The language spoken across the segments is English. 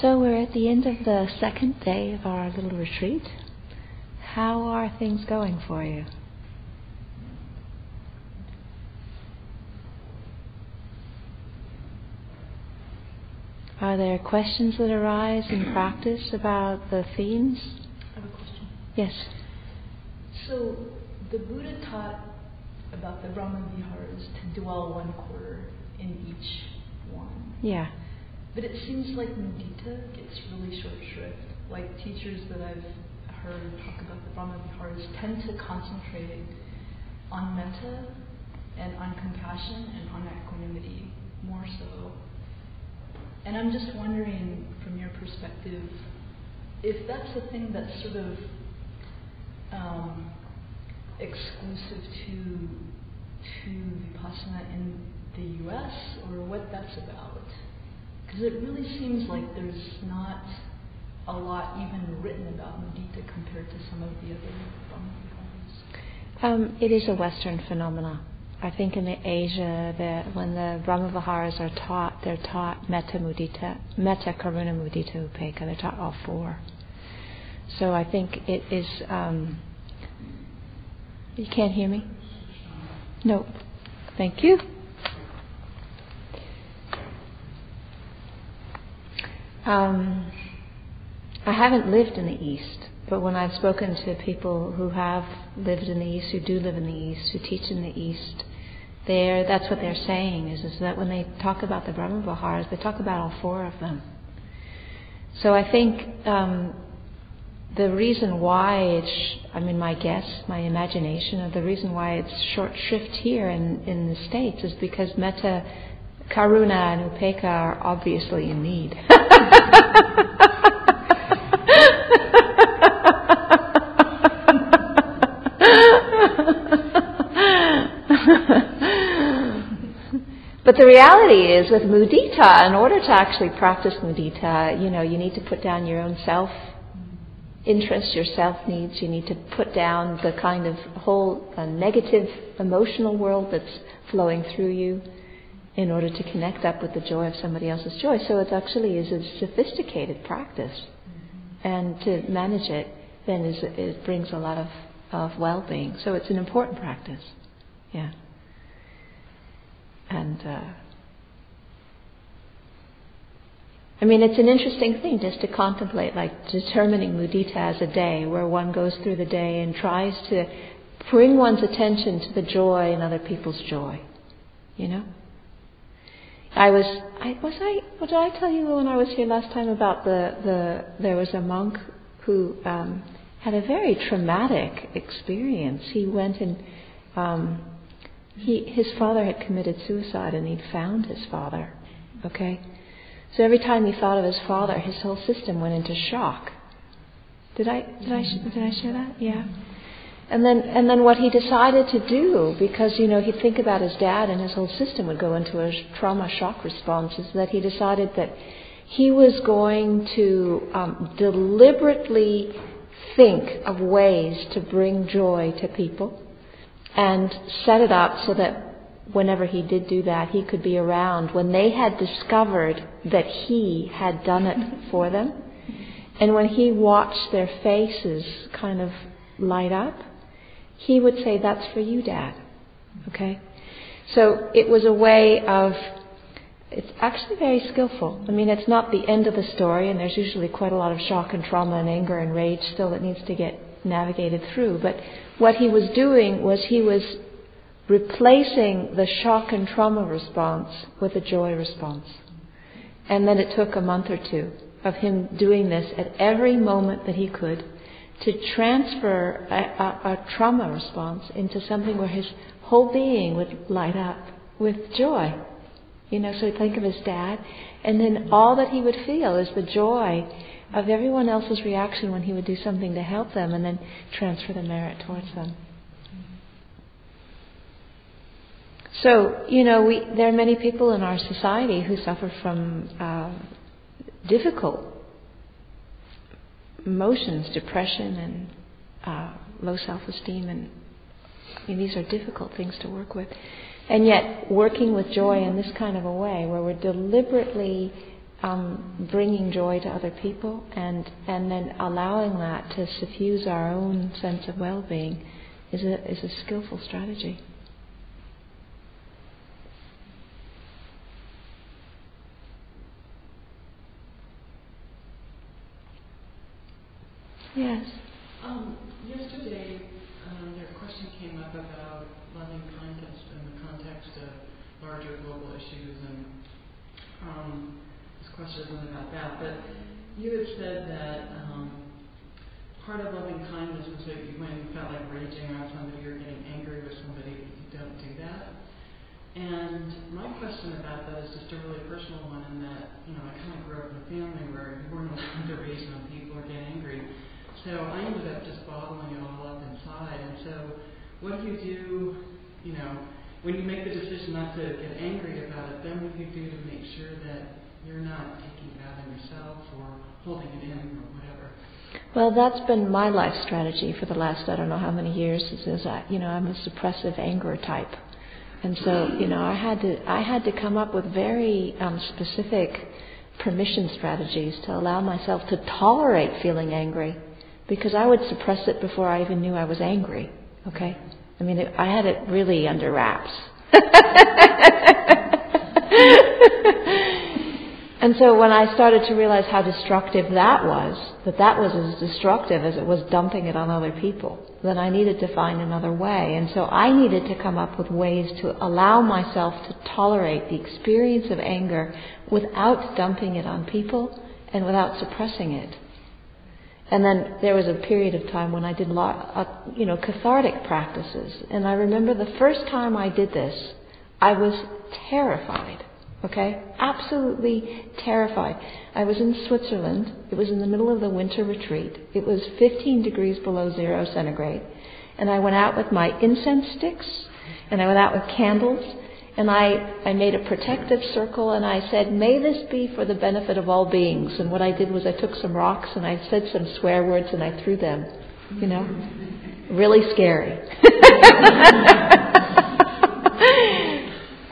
So we're at the end of the second day of our little retreat. How are things going for you? Are there questions that arise in practice about the themes? I have a question. Yes. So the Buddha taught about the Brahma Viharas to dwell one quarter in each one. Yeah. But it seems like mudita gets really short shrift. Like teachers that I've heard talk about the Brahma Viharas tend to concentrate on metta and on compassion and on equanimity more so. And I'm just wondering, from your perspective, if that's a thing that's sort of um, exclusive to to vipassana in the U.S. or what that's about. Because it really seems like there's not a lot even written about mudita compared to some of the other Brahmaviharas. Um, it is a Western phenomenon. I think in Asia, that when the Brahmaviharas are taught, they're taught metta mudita, metta karuna mudita upekkha. They're taught all four. So I think it is. Um, you can't hear me? No. Thank you. Um, I haven't lived in the East, but when I've spoken to people who have lived in the East, who do live in the East, who teach in the East, there that's what they're saying is, is that when they talk about the Brahma Viharas, they talk about all four of them. So I think um, the reason why it's, I mean, my guess, my imagination of the reason why it's short shrift here in, in the States is because metta, karuna, and upekkha are obviously in need. But the reality is, with mudita, in order to actually practice mudita, you know, you need to put down your own self interest, your self needs. You need to put down the kind of whole uh, negative emotional world that's flowing through you in order to connect up with the joy of somebody else's joy. So it actually is a sophisticated practice, and to manage it then is it brings a lot of, of well-being. So it's an important practice. Yeah. And uh, I mean, it's an interesting thing just to contemplate, like determining mudita as a day, where one goes through the day and tries to bring one's attention to the joy in other people's joy. You know. I was, I was I, what did I tell you when I was here last time about the the there was a monk who um, had a very traumatic experience. He went and um, he, his father had committed suicide and he'd found his father. Okay? So every time he thought of his father, his whole system went into shock. Did I, did I, did I share that? Yeah. And then, and then what he decided to do, because, you know, he'd think about his dad and his whole system would go into a trauma shock response, is that he decided that he was going to um, deliberately think of ways to bring joy to people and set it up so that whenever he did do that, he could be around when they had discovered that he had done it for them. And when he watched their faces kind of light up, he would say, That's for you, Dad. Okay? So it was a way of, it's actually very skillful. I mean, it's not the end of the story, and there's usually quite a lot of shock and trauma and anger and rage still that needs to get navigated through. But what he was doing was he was replacing the shock and trauma response with a joy response. And then it took a month or two of him doing this at every moment that he could to transfer a, a, a trauma response into something where his whole being would light up with joy. You know, so he'd think of his dad, and then all that he would feel is the joy of everyone else's reaction when he would do something to help them and then transfer the merit towards them. So, you know, we, there are many people in our society who suffer from uh, difficult emotions, depression and uh, low self-esteem, and I mean, these are difficult things to work with. And yet, working with joy in this kind of a way, where we're deliberately um, bringing joy to other people and, and then allowing that to suffuse our own sense of well-being is a, is a skillful strategy. Yes. Um, yesterday, um, question came up about loving kindness in the context of larger global issues, and um, this question isn't about that. But you had said that um, part of loving kindness was that you, when you felt like raging around somebody or getting angry with somebody, you don't do that. And my question about that is just a really personal one, in that you know I kind of grew up in a family where you weren't allowed to rage on people or get angry. So I ended up just bottling it all up inside. And so, what do you do, you know, when you make the decision not to get angry about it? Then what do you do to make sure that you're not taking it out on yourself or holding it in or whatever? Well, that's been my life strategy for the last I don't know how many years. Is that you know I'm a suppressive anger type, and so you know I had to I had to come up with very um, specific permission strategies to allow myself to tolerate feeling angry because I would suppress it before I even knew I was angry. Okay? I mean, it, I had it really under wraps. and so when I started to realize how destructive that was, that that was as destructive as it was dumping it on other people, then I needed to find another way. And so I needed to come up with ways to allow myself to tolerate the experience of anger without dumping it on people and without suppressing it. And then there was a period of time when I did, lot, uh, you know, cathartic practices. And I remember the first time I did this, I was terrified. Okay? Absolutely terrified. I was in Switzerland. It was in the middle of the winter retreat. It was 15 degrees below zero centigrade. And I went out with my incense sticks, and I went out with candles, and I, I made a protective circle and I said, May this be for the benefit of all beings. And what I did was I took some rocks and I said some swear words and I threw them. You know? Really scary.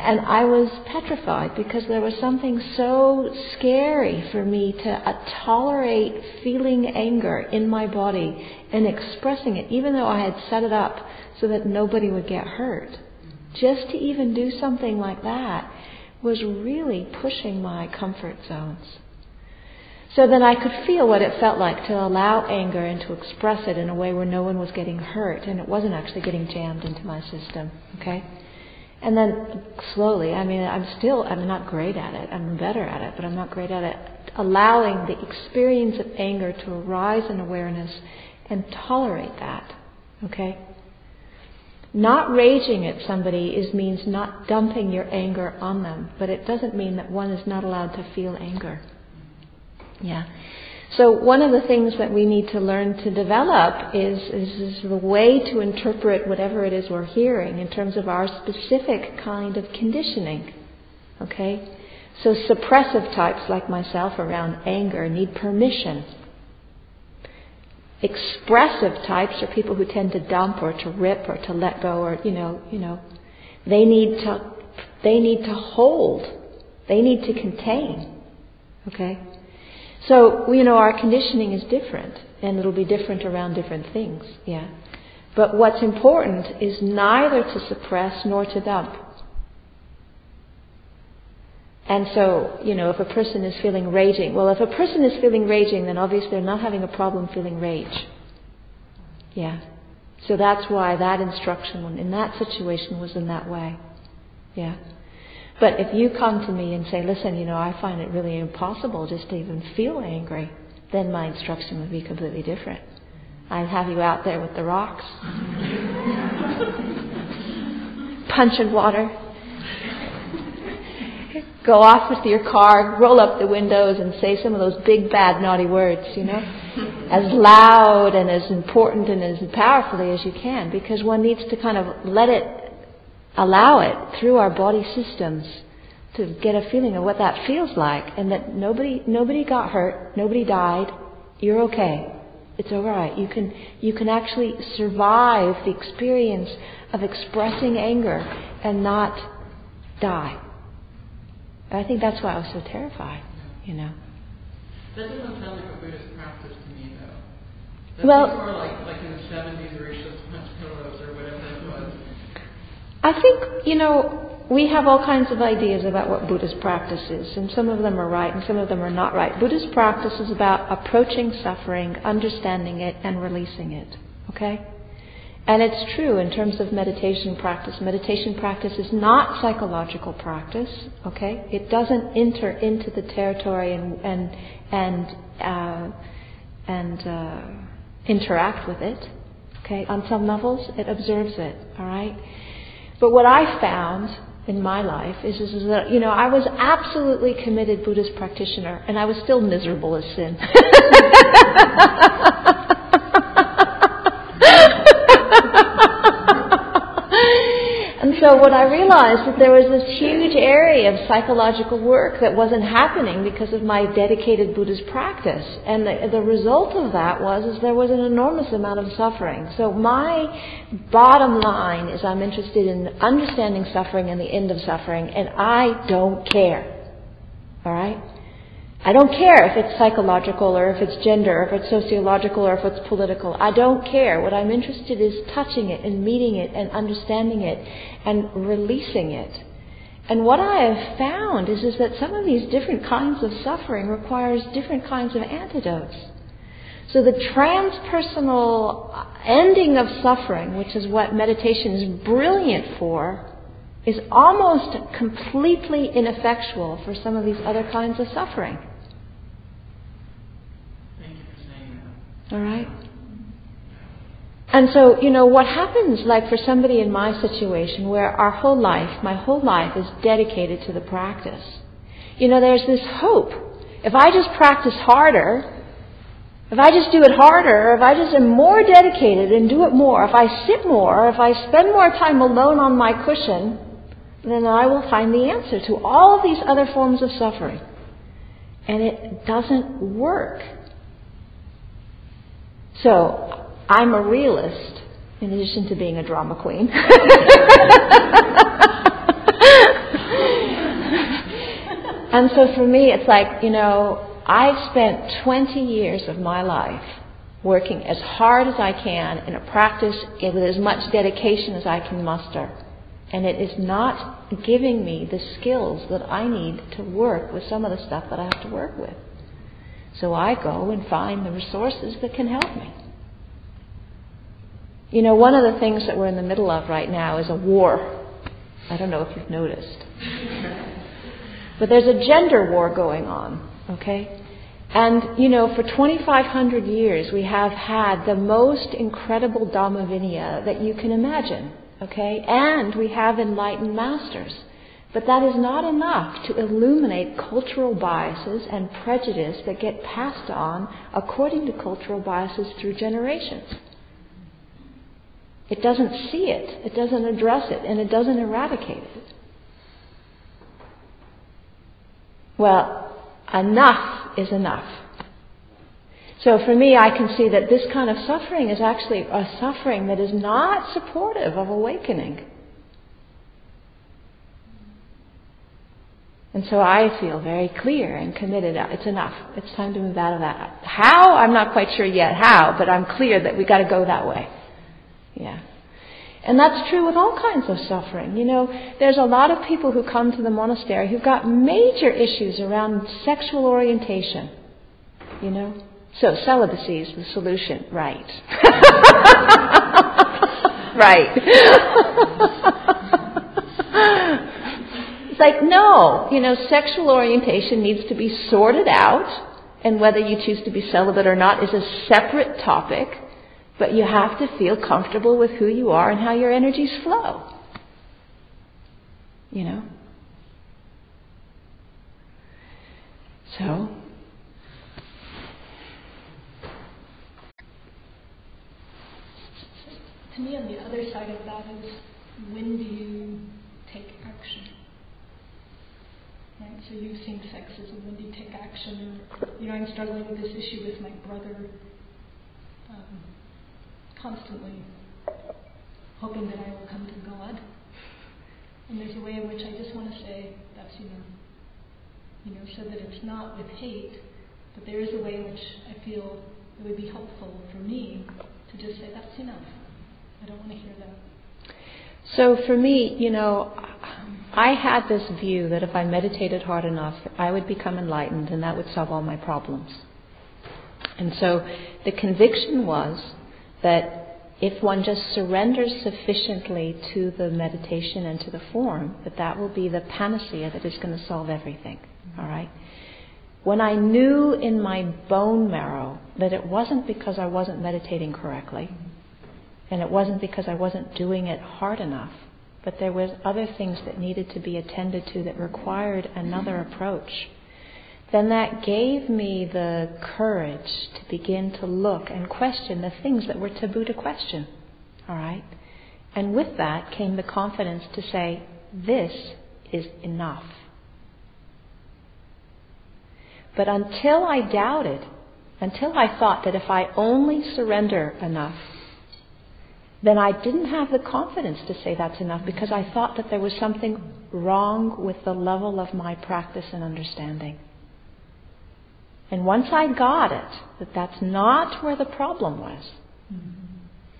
and I was petrified because there was something so scary for me to uh, tolerate feeling anger in my body and expressing it, even though I had set it up so that nobody would get hurt. Just to even do something like that was really pushing my comfort zones. So then I could feel what it felt like to allow anger and to express it in a way where no one was getting hurt and it wasn't actually getting jammed into my system. Okay? And then slowly, I mean, I'm still, I'm not great at it. I'm better at it, but I'm not great at it. Allowing the experience of anger to arise in awareness and tolerate that. Okay? Not raging at somebody is means not dumping your anger on them, but it doesn't mean that one is not allowed to feel anger. Yeah. So one of the things that we need to learn to develop is, is, is the way to interpret whatever it is we're hearing in terms of our specific kind of conditioning. Okay? So suppressive types like myself around anger need permission Expressive types are people who tend to dump or to rip or to let go or, you know, you know, they need to, they need to hold. They need to contain. Okay? So, you know, our conditioning is different and it'll be different around different things. Yeah. But what's important is neither to suppress nor to dump. And so, you know, if a person is feeling raging, well, if a person is feeling raging, then obviously they're not having a problem feeling rage. Yeah. So that's why that instruction in that situation was in that way. Yeah. But if you come to me and say, listen, you know, I find it really impossible just to even feel angry, then my instruction would be completely different. I'd have you out there with the rocks, punch and water, go off with your car, roll up the windows, and say some of those big, bad, naughty words, you know, as loud and as important and as powerfully as you can, because one needs to kind of let it, allow it through our body systems to get a feeling of what that feels like, and that nobody, nobody got hurt, nobody died, you're okay. It's all right. You can you can actually survive the experience of expressing anger and not die. I think that's why I was so terrified. you know. That doesn't sound like a Buddhist practice to me, though. That's well, more like like in the 70s where you just punch pillows or whatever it was. I think you know we have all kinds of ideas about what Buddhist practice is, and some of them are right and some of them are not right. Buddhist practice is about approaching suffering, understanding it, and releasing it. Okay? And it's true in terms of meditation practice. Meditation practice is not psychological practice. Okay? It doesn't enter into the territory and and and uh, and uh, interact with it. Okay? On some levels, it observes it. All right. But what I found in my life is, is, is, that, you know, I was absolutely committed Buddhist practitioner and I was still miserable as sin. what I realized that there was this huge area of psychological work that wasn't happening because of my dedicated Buddhist practice. And the, the result of that was is there was an enormous amount of suffering. So my bottom line is I'm interested in understanding suffering and the end of suffering, and I don't care. All right? I don't care if it's psychological or if it's gender or if it's sociological or if it's political. I don't care. What I'm interested in is touching it and meeting it and understanding it and releasing it. And what I have found is, is that some of these different kinds of suffering requires different kinds of antidotes. So the transpersonal ending of suffering, which is what meditation is brilliant for, is almost completely ineffectual for some of these other kinds of suffering. All right? And so, you know, what happens, like for somebody in my situation where our whole life, my whole life is dedicated to the practice, you know, there's this hope. If I just practice harder, if I just do it harder, if I just am more dedicated and do it more, if I sit more, if I spend more time alone on my cushion, then I will find the answer to all of these other forms of suffering. And it doesn't work. So, I'm a realist in addition to being a drama queen. and so for me, it's like, you know, I've spent 20 years of my life working as hard as I can in a practice with as much dedication as I can muster. And it is not giving me the skills that I need to work with some of the stuff that I have to work with. So I go and find the resources that can help me. You know, one of the things that we're in the middle of right now is a war. I don't know if you've noticed. But there's a gender war going on, okay? And, you know, for 2,500 years we have had the most incredible Dhamma Vinaya that you can imagine, okay? And we have enlightened masters. But that is not enough to illuminate cultural biases and prejudice that get passed on according to cultural biases through generations. It doesn't see it, it doesn't address it, and it doesn't eradicate it. Well, enough is enough. So for me, I can see that this kind of suffering is actually a suffering that is not supportive of awakening. And so I feel very clear and committed. It's enough. It's time to move out of that. How? I'm not quite sure yet how, but I'm clear that we got to go that way. Yeah. And that's true with all kinds of suffering. You know, there's a lot of people who come to the monastery who've got major issues around sexual orientation. You know? So celibacy is the solution, right? right. It's like, no, you know, sexual orientation needs to be sorted out, and whether you choose to be celibate or not is a separate topic, but you have to feel comfortable with who you are and how your energies flow. You know? So, to me, on the other side of that is when do you take action? So using sex as a when you take action? Or, you know, I'm struggling with this issue with my brother, um, constantly hoping that I will come to God. And there's a way in which I just want to say, that's, you know, you know, so that it's not with hate, but there is a way in which I feel it would be helpful for me to just say, that's enough. I don't want to hear that. So for me, you know, I had this view that if I meditated hard enough, I would become enlightened and that would solve all my problems. And so the conviction was that if one just surrenders sufficiently to the meditation and to the form, that that will be the panacea that is going to solve everything. All right? When I knew in my bone marrow that it wasn't because I wasn't meditating correctly, and it wasn't because I wasn't doing it hard enough, but there was other things that needed to be attended to that required another approach then that gave me the courage to begin to look and question the things that were taboo to question. All right? And with that came the confidence to say, this is enough. But until I doubted, until I thought that if I only surrender enough, then I didn't have the confidence to say that's enough because I thought that there was something wrong with the level of my practice and understanding. And once I got it, that that's not where the problem was, mm-hmm.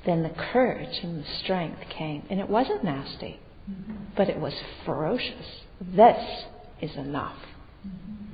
then the courage and the strength came. And it wasn't nasty, mm-hmm. but it was ferocious. This is enough. Mm-hmm.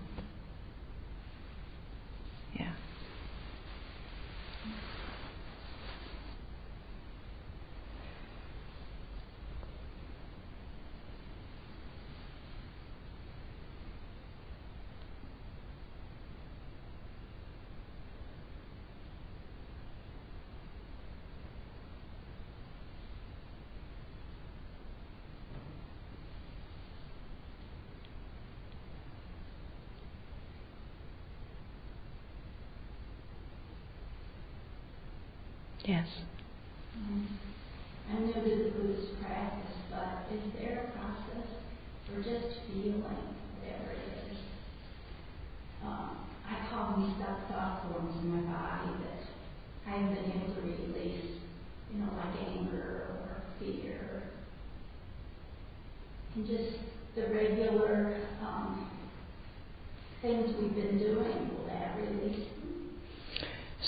Yes. Um, I know that it was practice, but is there a process for just feeling whatever it is? Um, I call these stuff thought forms in my body that I haven't been able to release, you know, like anger or fear. And just the regular um, things we've been doing, will that release?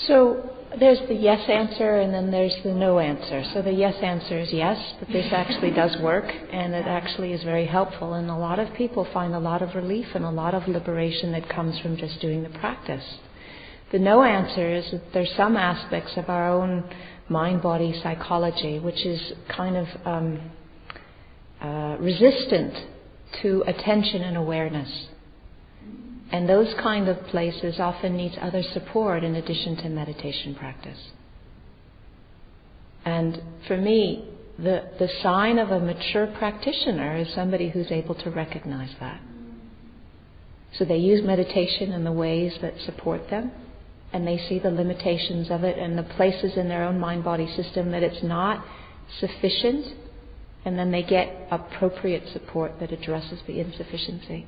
So there's the yes answer and then there's the no answer. So the yes answer is yes, that this actually does work and it actually is very helpful. And a lot of people find a lot of relief and a lot of liberation that comes from just doing the practice. The no answer is that there's some aspects of our own mind body psychology which is kind of um, uh, resistant to attention and awareness. And those kind of places often need other support in addition to meditation practice. And for me, the, the sign of a mature practitioner is somebody who's able to recognize that. So they use meditation in the ways that support them, and they see the limitations of it and the places in their own mind body system that it's not sufficient, and then they get appropriate support that addresses the insufficiency.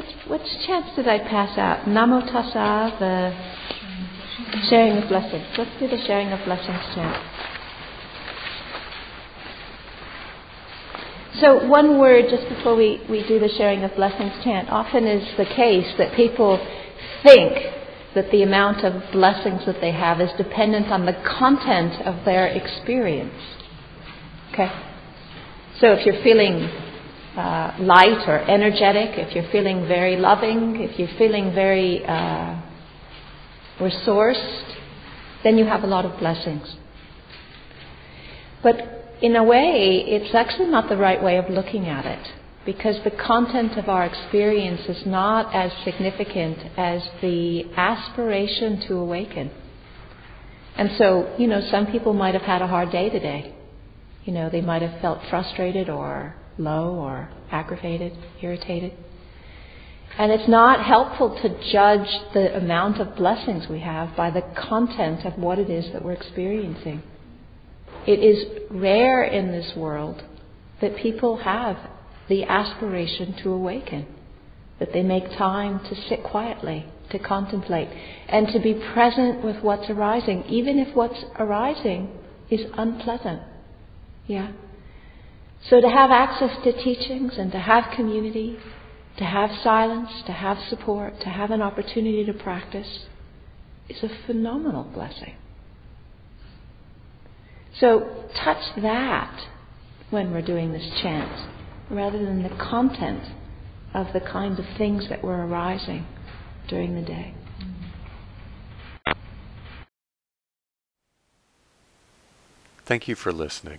which, which chants did I pass out? Namo Tassa, the Sharing of blessings. Let's do the sharing of blessings chant. So, one word just before we, we do the sharing of blessings chant. Often is the case that people think that the amount of blessings that they have is dependent on the content of their experience. Okay? So, if you're feeling uh, light or energetic, if you're feeling very loving, if you're feeling very uh, resourced, then you have a lot of blessings. But in a way, it's actually not the right way of looking at it because the content of our experience is not as significant as the aspiration to awaken. And so, you know, some people might have had a hard day today. You know, they might have felt frustrated or low or aggravated, irritated. And it's not helpful to judge the amount of blessings we have by the content of what it is that we're experiencing. It is rare in this world that people have the aspiration to awaken, that they make time to sit quietly, to contemplate, and to be present with what's arising, even if what's arising is unpleasant. Yeah? So to have access to teachings and to have community, to have silence, to have support, to have an opportunity to practice is a phenomenal blessing. So touch that when we're doing this chant rather than the content of the kind of things that were arising during the day. Thank you for listening.